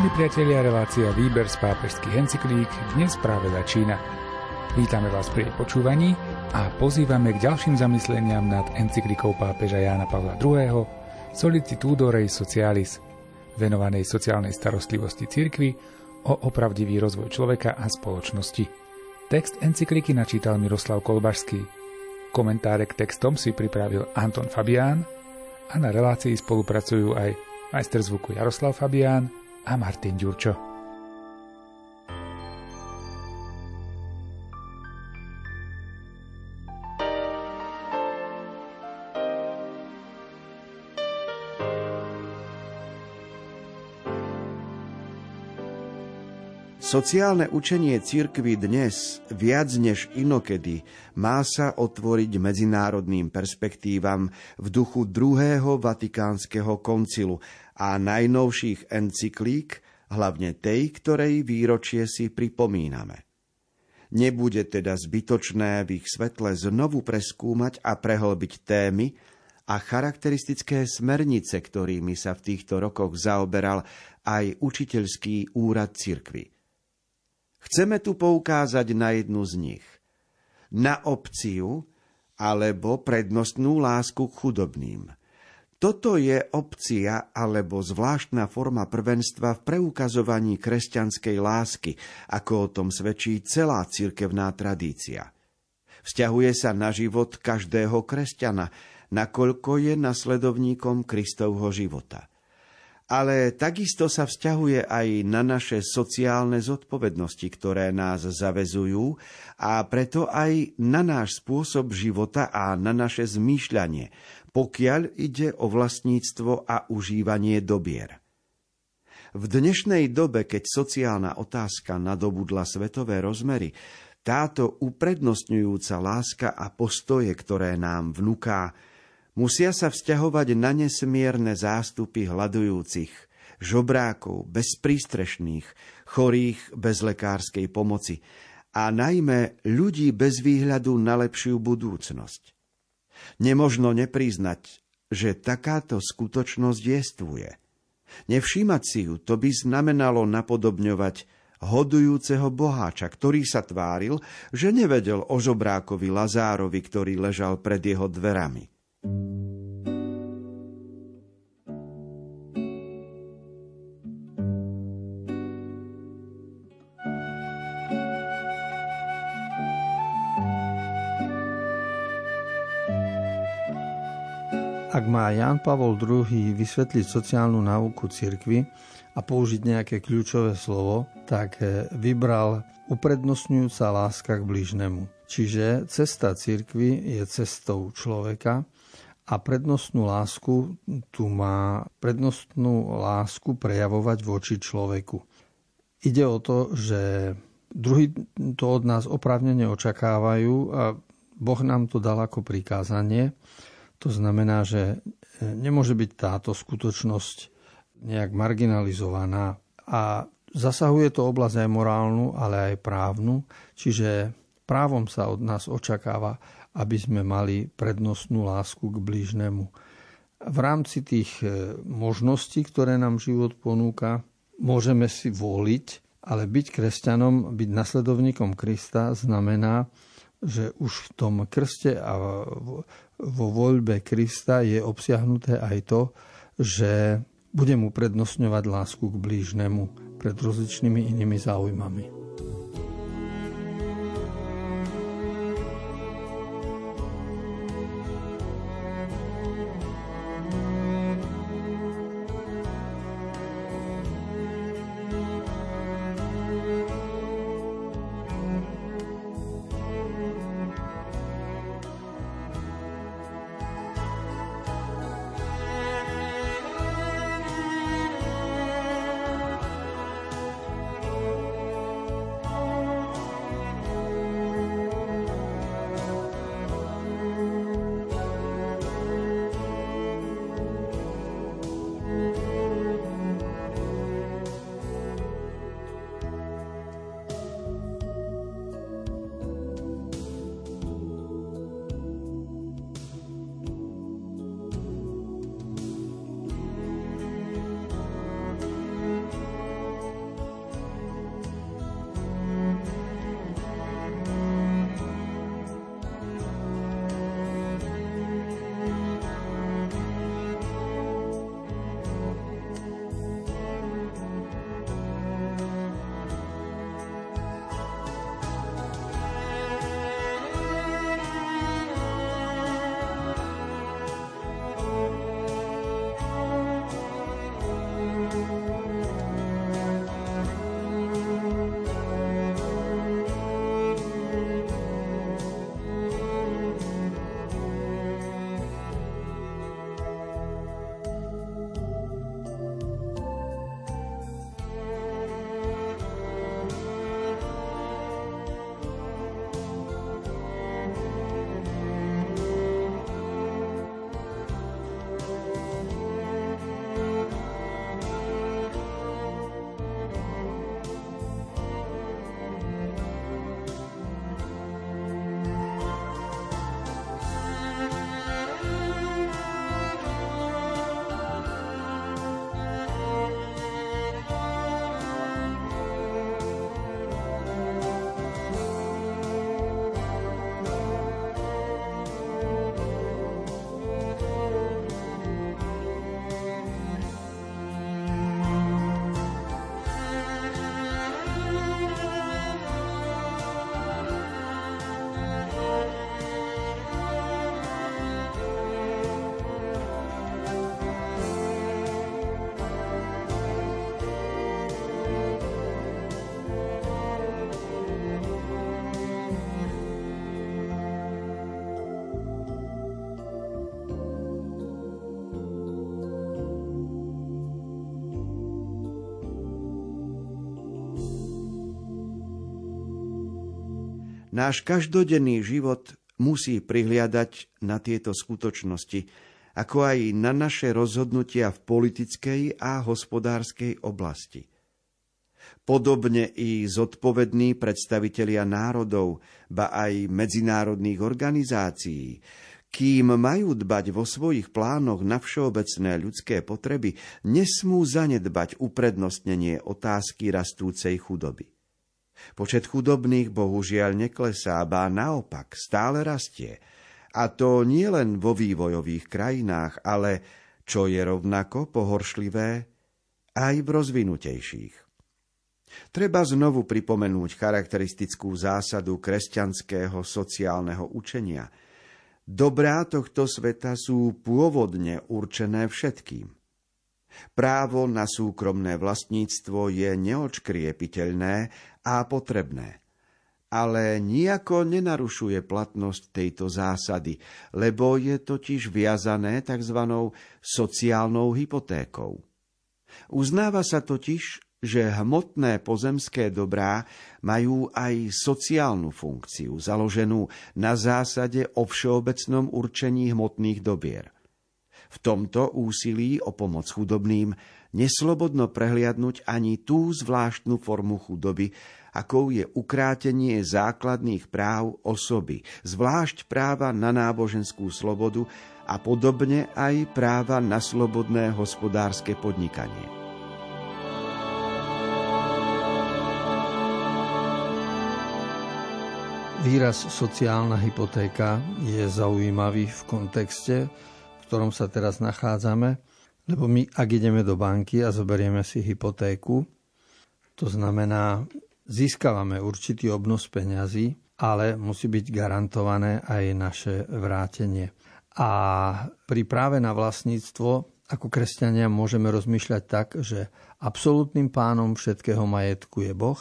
Milí priatelia, relácia Výber z pápežských encyklík dnes práve začína. Vítame vás pri počúvaní a pozývame k ďalším zamysleniam nad encyklikou pápeža Jána Pavla II. Solicitudorei Socialis, venovanej sociálnej starostlivosti cirkvi o opravdivý rozvoj človeka a spoločnosti. Text encykliky načítal Miroslav Kolbašský. Komentáre k textom si pripravil Anton Fabián a na relácii spolupracujú aj majster zvuku Jaroslav Fabián a Martin Ďurčo. Sociálne učenie cirkvy dnes, viac než inokedy, má sa otvoriť medzinárodným perspektívam v duchu druhého vatikánskeho koncilu a najnovších encyklík, hlavne tej, ktorej výročie si pripomíname. Nebude teda zbytočné v ich svetle znovu preskúmať a prehlbiť témy a charakteristické smernice, ktorými sa v týchto rokoch zaoberal aj učiteľský úrad cirkvy. Chceme tu poukázať na jednu z nich. Na opciu alebo prednostnú lásku k chudobným. Toto je opcia alebo zvláštna forma prvenstva v preukazovaní kresťanskej lásky, ako o tom svedčí celá cirkevná tradícia. Vzťahuje sa na život každého kresťana, nakoľko je nasledovníkom Kristovho života ale takisto sa vzťahuje aj na naše sociálne zodpovednosti, ktoré nás zavezujú a preto aj na náš spôsob života a na naše zmýšľanie, pokiaľ ide o vlastníctvo a užívanie dobier. V dnešnej dobe, keď sociálna otázka nadobudla svetové rozmery, táto uprednostňujúca láska a postoje, ktoré nám vnúká, musia sa vzťahovať na nesmierne zástupy hľadujúcich, žobrákov, bezprístrešných, chorých bez lekárskej pomoci a najmä ľudí bez výhľadu na lepšiu budúcnosť. Nemožno nepriznať, že takáto skutočnosť jestvuje. Nevšímať si ju, to by znamenalo napodobňovať hodujúceho boháča, ktorý sa tváril, že nevedel o žobrákovi Lazárovi, ktorý ležal pred jeho dverami. Ak má Jan Pavol II vysvetliť sociálnu náuku cirkvy a použiť nejaké kľúčové slovo, tak eh, vybral uprednostňujúca láska k blížnemu. Čiže cesta cirkvy je cestou človeka, a prednostnú lásku tu má prednostnú lásku prejavovať voči človeku. Ide o to, že druhý to od nás oprávnene očakávajú a Boh nám to dal ako prikázanie. To znamená, že nemôže byť táto skutočnosť nejak marginalizovaná a zasahuje to oblasť aj morálnu, ale aj právnu, čiže právom sa od nás očakáva aby sme mali prednostnú lásku k blížnemu. V rámci tých e, možností, ktoré nám život ponúka, môžeme si voliť, ale byť kresťanom, byť nasledovníkom Krista znamená, že už v tom krste a vo voľbe Krista je obsiahnuté aj to, že budem uprednostňovať lásku k blížnemu pred rozličnými inými záujmami. Náš každodenný život musí prihliadať na tieto skutočnosti, ako aj na naše rozhodnutia v politickej a hospodárskej oblasti. Podobne i zodpovední predstavitelia národov, ba aj medzinárodných organizácií, kým majú dbať vo svojich plánoch na všeobecné ľudské potreby, nesmú zanedbať uprednostnenie otázky rastúcej chudoby. Počet chudobných bohužiaľ neklesá, ba naopak stále rastie. A to nie len vo vývojových krajinách, ale, čo je rovnako pohoršlivé, aj v rozvinutejších. Treba znovu pripomenúť charakteristickú zásadu kresťanského sociálneho učenia – Dobrá tohto sveta sú pôvodne určené všetkým. Právo na súkromné vlastníctvo je neočkriepiteľné a potrebné, ale nijako nenarušuje platnosť tejto zásady, lebo je totiž viazané tzv. sociálnou hypotékou. Uznáva sa totiž, že hmotné pozemské dobrá majú aj sociálnu funkciu, založenú na zásade o všeobecnom určení hmotných dobier. V tomto úsilí o pomoc chudobným neslobodno prehliadnúť ani tú zvláštnu formu chudoby, akou je ukrátenie základných práv osoby, zvlášť práva na náboženskú slobodu a podobne aj práva na slobodné hospodárske podnikanie. Výraz sociálna hypotéka je zaujímavý v kontexte, ktorom sa teraz nachádzame, lebo my, ak ideme do banky a zoberieme si hypotéku, to znamená, získavame určitý obnos peňazí, ale musí byť garantované aj naše vrátenie. A pri práve na vlastníctvo ako kresťania môžeme rozmýšľať tak, že absolútnym pánom všetkého majetku je Boh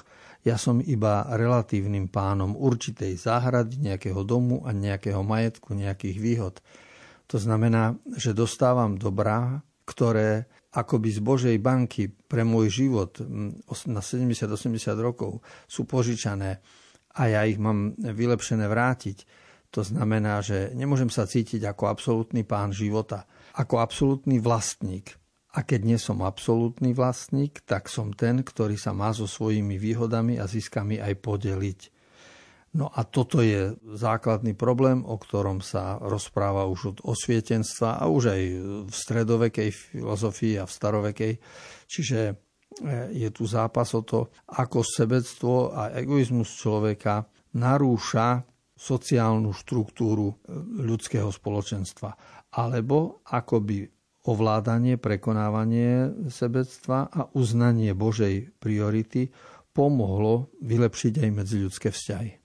ja som iba relatívnym pánom určitej záhrady, nejakého domu a nejakého majetku, nejakých výhod. To znamená, že dostávam dobrá, ktoré akoby z Božej banky pre môj život na 70-80 rokov sú požičané a ja ich mám vylepšené vrátiť. To znamená, že nemôžem sa cítiť ako absolútny pán života, ako absolútny vlastník. A keď nie som absolútny vlastník, tak som ten, ktorý sa má so svojimi výhodami a ziskami aj podeliť. No a toto je základný problém, o ktorom sa rozpráva už od osvietenstva a už aj v stredovekej filozofii a v starovekej. Čiže e, je tu zápas o to, ako sebectvo a egoizmus človeka narúša sociálnu štruktúru e, ľudského spoločenstva. Alebo ako by ovládanie, prekonávanie sebectva a uznanie Božej priority pomohlo vylepšiť aj medziľudské vzťahy.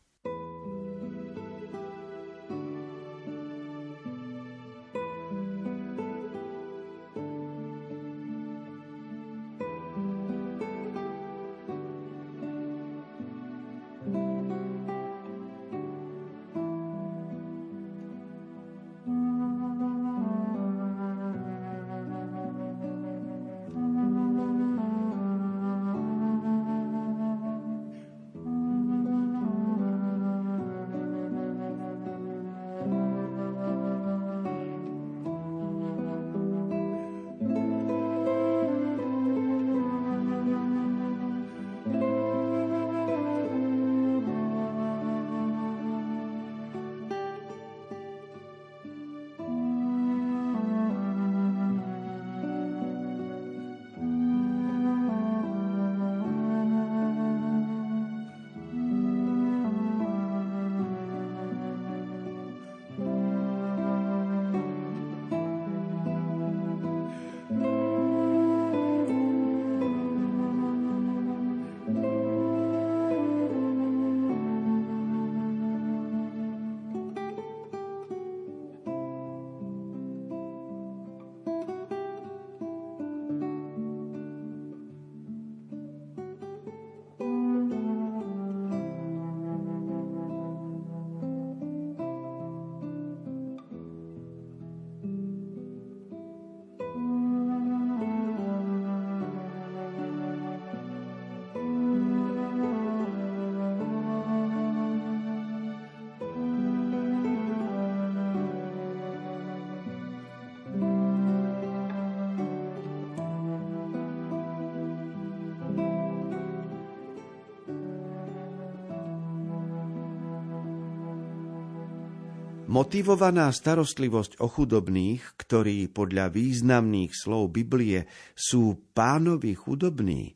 Motivovaná starostlivosť o chudobných, ktorí podľa významných slov Biblie sú pánovi chudobní,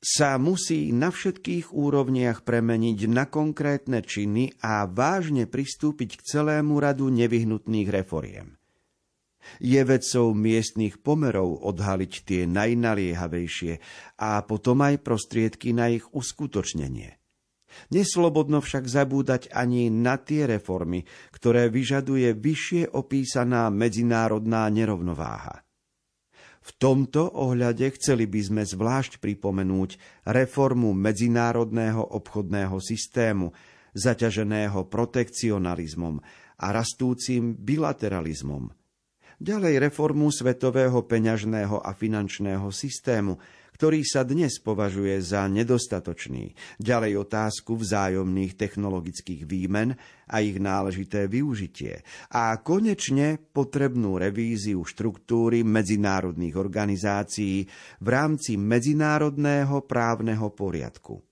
sa musí na všetkých úrovniach premeniť na konkrétne činy a vážne pristúpiť k celému radu nevyhnutných reforiem. Je vedcov miestnych pomerov odhaliť tie najnaliehavejšie a potom aj prostriedky na ich uskutočnenie. Neslobodno však zabúdať ani na tie reformy, ktoré vyžaduje vyššie opísaná medzinárodná nerovnováha. V tomto ohľade chceli by sme zvlášť pripomenúť reformu medzinárodného obchodného systému, zaťaženého protekcionalizmom a rastúcim bilateralizmom. Ďalej reformu svetového peňažného a finančného systému, ktorý sa dnes považuje za nedostatočný. Ďalej otázku vzájomných technologických výmen a ich náležité využitie. A konečne potrebnú revíziu štruktúry medzinárodných organizácií v rámci medzinárodného právneho poriadku.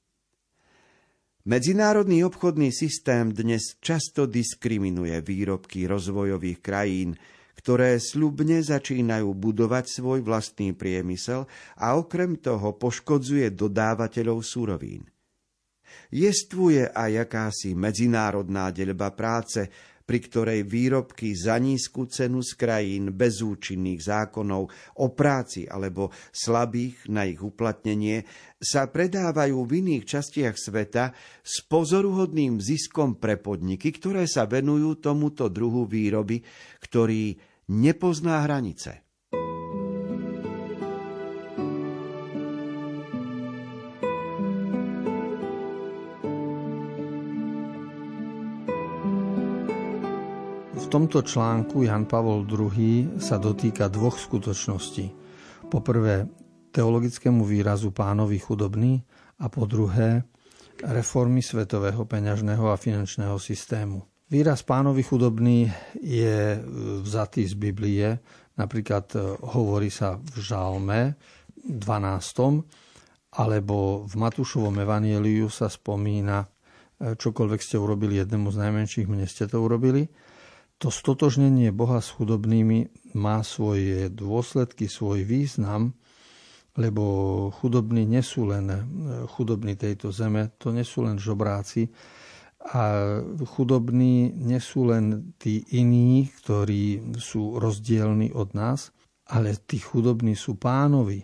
Medzinárodný obchodný systém dnes často diskriminuje výrobky rozvojových krajín, ktoré sľubne začínajú budovať svoj vlastný priemysel a okrem toho poškodzuje dodávateľov surovín. Jestvuje aj akási medzinárodná deľba práce, pri ktorej výrobky za nízku cenu z krajín bez účinných zákonov o práci alebo slabých na ich uplatnenie sa predávajú v iných častiach sveta s pozoruhodným ziskom pre podniky, ktoré sa venujú tomuto druhu výroby, ktorý nepozná hranice. Tomto článku Jan Pavol II sa dotýka dvoch skutočností. Po prvé teologickému výrazu pánovi chudobný a po druhé reformy svetového peňažného a finančného systému. Výraz pánovi chudobný je vzatý z Biblie, napríklad e, hovorí sa v Žalme 12. alebo v Matúšovom evanieliu sa spomína, e, čokoľvek ste urobili jednému z najmenších, mne ste to urobili. To stotožnenie Boha s chudobnými má svoje dôsledky, svoj význam, lebo chudobní nie sú len e, chudobní tejto zeme, to nie sú len žobráci, a chudobní nie sú len tí iní, ktorí sú rozdielni od nás, ale tí chudobní sú pánovi.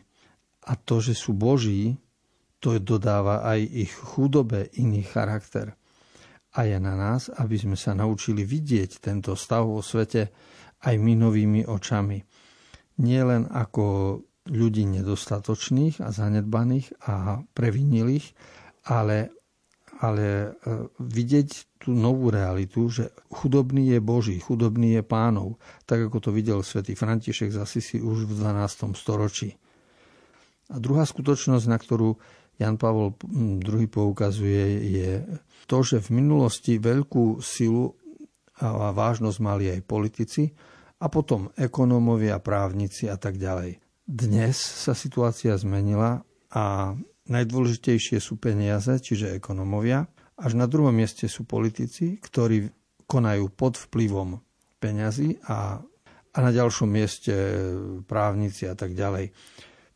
A to, že sú Boží, to dodáva aj ich chudobe iný charakter. A je na nás, aby sme sa naučili vidieť tento stav vo svete aj my novými očami. Nie len ako ľudí nedostatočných a zanedbaných a previnilých, ale ale e, vidieť tú novú realitu, že chudobný je Boží, chudobný je pánov, tak ako to videl svätý František z Asisi už v 12. storočí. A druhá skutočnosť, na ktorú Jan Pavol II poukazuje, je to, že v minulosti veľkú silu a vážnosť mali aj politici a potom ekonómovia, právnici a tak ďalej. Dnes sa situácia zmenila a Najdôležitejšie sú peniaze, čiže ekonomovia. Až na druhom mieste sú politici, ktorí konajú pod vplyvom peňazí a, a na ďalšom mieste právnici a tak ďalej.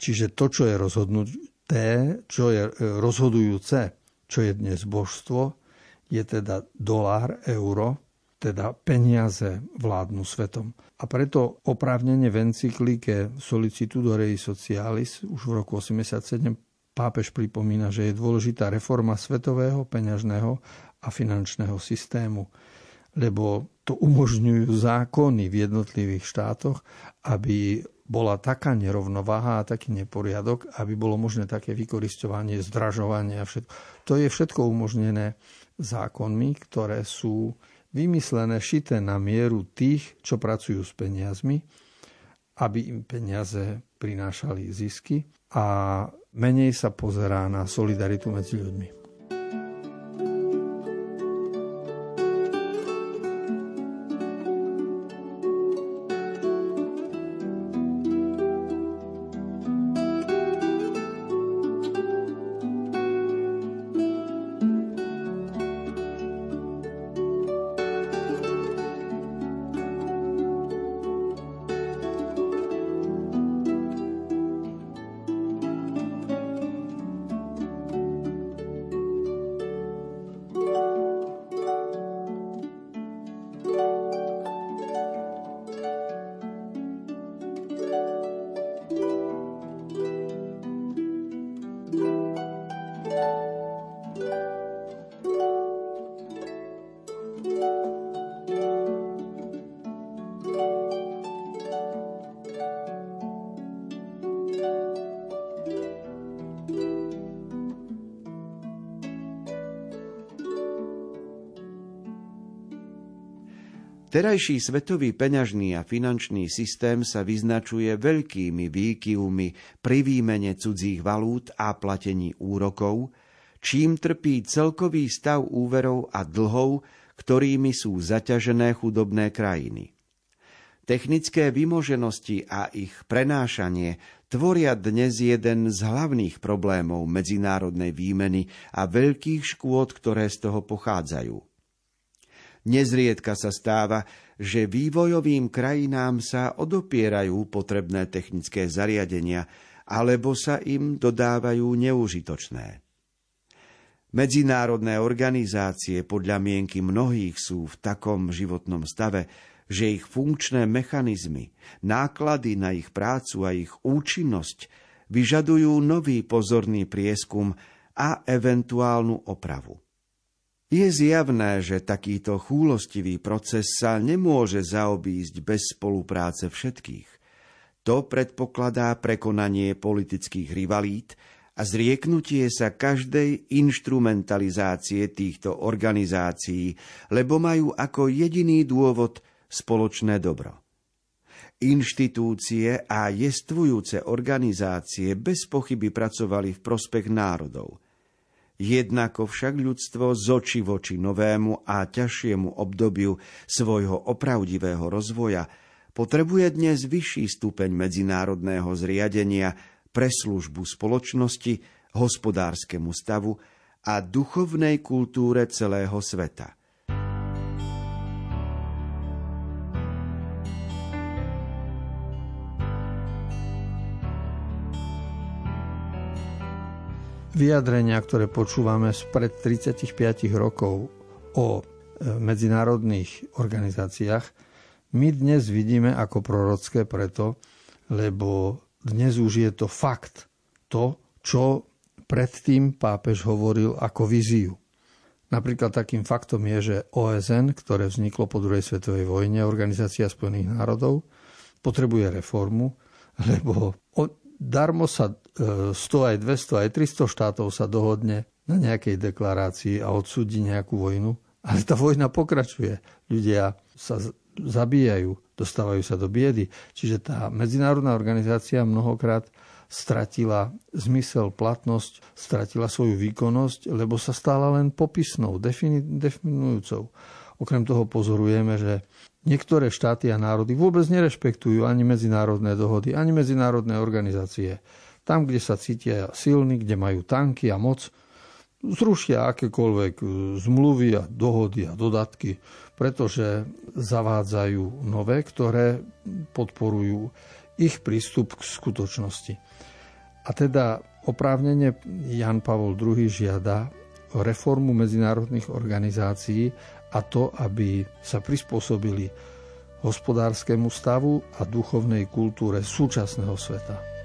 Čiže to, čo je rozhodnuté, čo je e, rozhodujúce, čo je dnes božstvo, je teda dolár, euro, teda peniaze vládnu svetom. A preto oprávnenie v encyklike Solicitudo Rei Socialis už v roku 87 pápež pripomína, že je dôležitá reforma svetového peňažného a finančného systému, lebo to umožňujú zákony v jednotlivých štátoch, aby bola taká nerovnováha a taký neporiadok, aby bolo možné také vykoristovanie, zdražovanie a všetko. To je všetko umožnené zákonmi, ktoré sú vymyslené, šité na mieru tých, čo pracujú s peniazmi, aby im peniaze prinášali zisky a menej sa pozerá na solidaritu medzi ľuďmi. Terajší svetový peňažný a finančný systém sa vyznačuje veľkými výkyvmi pri výmene cudzích valút a platení úrokov, čím trpí celkový stav úverov a dlhov, ktorými sú zaťažené chudobné krajiny. Technické vymoženosti a ich prenášanie tvoria dnes jeden z hlavných problémov medzinárodnej výmeny a veľkých škôd, ktoré z toho pochádzajú. Nezriedka sa stáva, že vývojovým krajinám sa odopierajú potrebné technické zariadenia, alebo sa im dodávajú neužitočné. Medzinárodné organizácie podľa mienky mnohých sú v takom životnom stave, že ich funkčné mechanizmy, náklady na ich prácu a ich účinnosť vyžadujú nový pozorný prieskum a eventuálnu opravu. Je zjavné, že takýto chúlostivý proces sa nemôže zaobísť bez spolupráce všetkých. To predpokladá prekonanie politických rivalít a zrieknutie sa každej inštrumentalizácie týchto organizácií, lebo majú ako jediný dôvod spoločné dobro. Inštitúcie a jestvujúce organizácie bez pochyby pracovali v prospech národov – Jednako však ľudstvo z oči voči novému a ťažšiemu obdobiu svojho opravdivého rozvoja potrebuje dnes vyšší stupeň medzinárodného zriadenia pre službu spoločnosti, hospodárskemu stavu a duchovnej kultúre celého sveta. Vyjadrenia, ktoré počúvame spred 35 rokov o e, medzinárodných organizáciách, my dnes vidíme ako prorocké preto, lebo dnes už je to fakt, to, čo predtým pápež hovoril ako víziu. Napríklad takým faktom je, že OSN, ktoré vzniklo po druhej svetovej vojne, Organizácia spojených národov, potrebuje reformu, lebo darmo sa 100 e, aj 200 aj 300 štátov sa dohodne na nejakej deklarácii a odsúdi nejakú vojnu, ale tá vojna pokračuje. Ľudia sa zabíjajú, dostávajú sa do biedy. Čiže tá medzinárodná organizácia mnohokrát stratila zmysel, platnosť, stratila svoju výkonnosť, lebo sa stala len popisnou, definujúcou. Okrem toho pozorujeme, že Niektoré štáty a národy vôbec nerešpektujú ani medzinárodné dohody, ani medzinárodné organizácie. Tam, kde sa cítia silní, kde majú tanky a moc, zrušia akékoľvek zmluvy a dohody a dodatky, pretože zavádzajú nové, ktoré podporujú ich prístup k skutočnosti. A teda oprávnene Jan Pavol II žiada reformu medzinárodných organizácií a to, aby sa prispôsobili hospodárskému stavu a duchovnej kultúre súčasného sveta.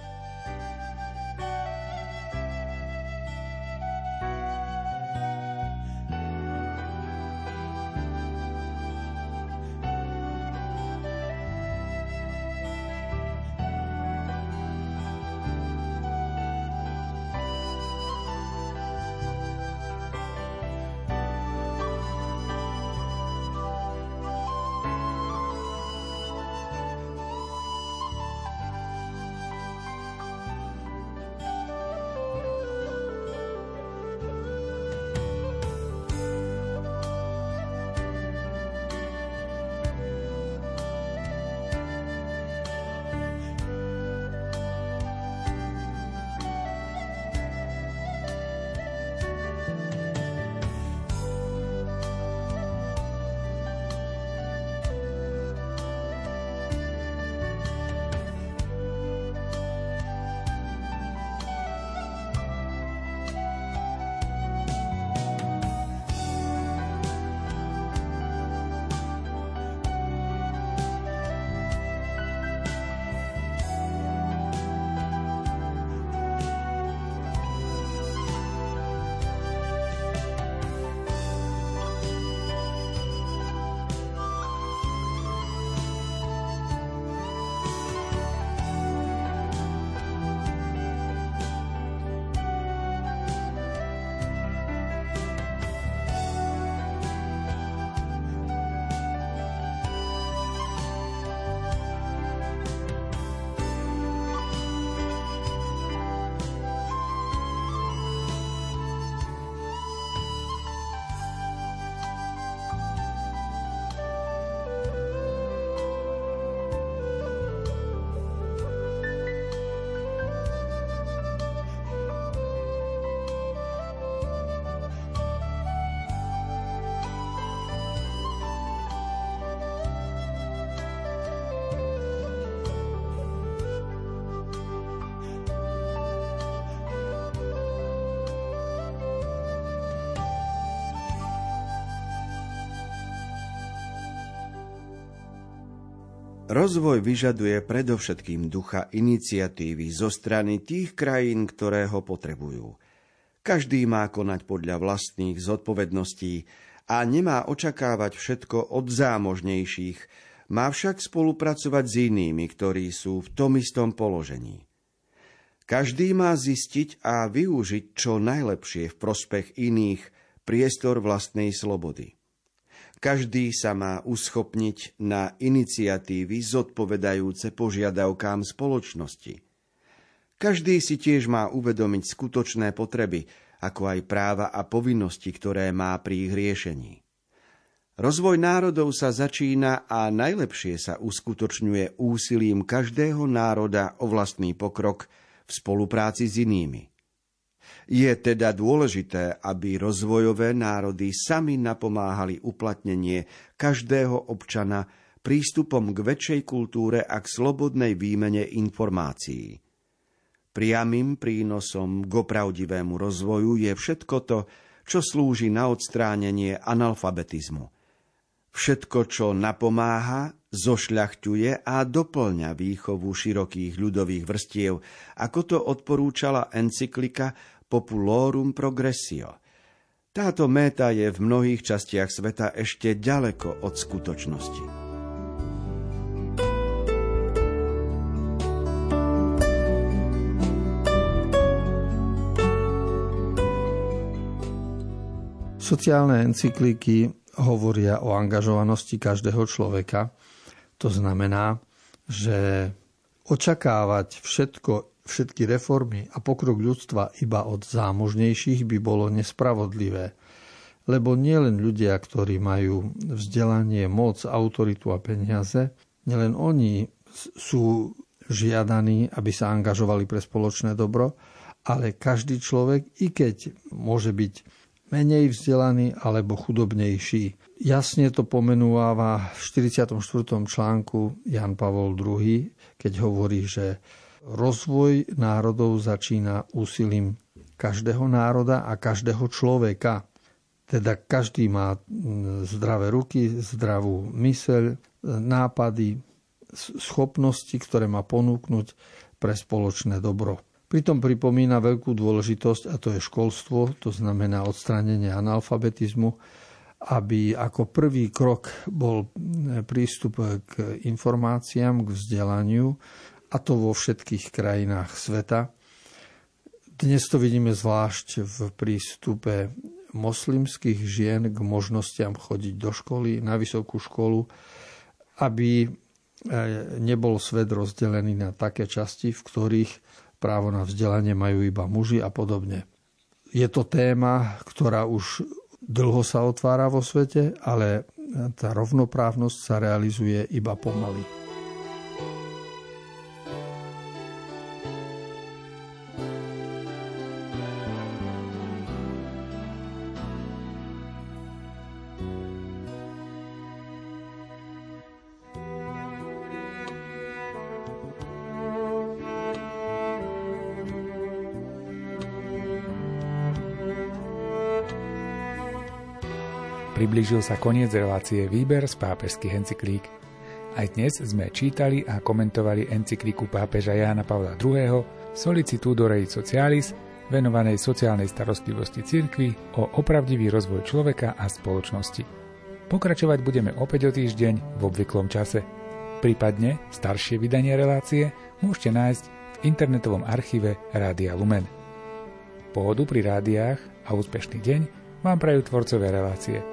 Rozvoj vyžaduje predovšetkým ducha iniciatívy zo strany tých krajín, ktoré ho potrebujú. Každý má konať podľa vlastných zodpovedností a nemá očakávať všetko od zámožnejších, má však spolupracovať s inými, ktorí sú v tom istom položení. Každý má zistiť a využiť čo najlepšie v prospech iných priestor vlastnej slobody. Každý sa má uschopniť na iniciatívy zodpovedajúce požiadavkám spoločnosti. Každý si tiež má uvedomiť skutočné potreby, ako aj práva a povinnosti, ktoré má pri ich riešení. Rozvoj národov sa začína a najlepšie sa uskutočňuje úsilím každého národa o vlastný pokrok v spolupráci s inými. Je teda dôležité, aby rozvojové národy sami napomáhali uplatnenie každého občana prístupom k väčšej kultúre a k slobodnej výmene informácií. Priamým prínosom k opravdivému rozvoju je všetko to, čo slúži na odstránenie analfabetizmu. Všetko, čo napomáha, zošľachtuje a doplňa výchovu širokých ľudových vrstiev, ako to odporúčala encyklika Populorum Progressio. Táto méta je v mnohých častiach sveta ešte ďaleko od skutočnosti. Sociálne encykliky hovoria o angažovanosti každého človeka. To znamená, že očakávať všetko všetky reformy a pokrok ľudstva iba od zámožnejších by bolo nespravodlivé. Lebo nielen ľudia, ktorí majú vzdelanie, moc, autoritu a peniaze, nielen oni sú žiadaní, aby sa angažovali pre spoločné dobro, ale každý človek, i keď môže byť menej vzdelaný alebo chudobnejší. Jasne to pomenúva v 44. článku Jan Pavol II, keď hovorí, že rozvoj národov začína úsilím každého národa a každého človeka. Teda každý má zdravé ruky, zdravú myseľ, nápady, schopnosti, ktoré má ponúknuť pre spoločné dobro. Pritom pripomína veľkú dôležitosť, a to je školstvo, to znamená odstránenie analfabetizmu, aby ako prvý krok bol prístup k informáciám, k vzdelaniu, a to vo všetkých krajinách sveta. Dnes to vidíme zvlášť v prístupe moslimských žien k možnostiam chodiť do školy, na vysokú školu, aby e, nebol svet rozdelený na také časti, v ktorých právo na vzdelanie majú iba muži a podobne. Je to téma, ktorá už dlho sa otvára vo svete, ale tá rovnoprávnosť sa realizuje iba pomaly. Priblížil sa koniec relácie Výber z pápežských encyklík. Aj dnes sme čítali a komentovali encykliku pápeža Jána Pavla II. Solicitudo Socialis, venovanej sociálnej starostlivosti cirkvi o opravdivý rozvoj človeka a spoločnosti. Pokračovať budeme opäť o týždeň v obvyklom čase. Prípadne staršie vydanie relácie môžete nájsť v internetovom archíve Rádia Lumen. Pohodu pri rádiách a úspešný deň vám prajú tvorcové relácie –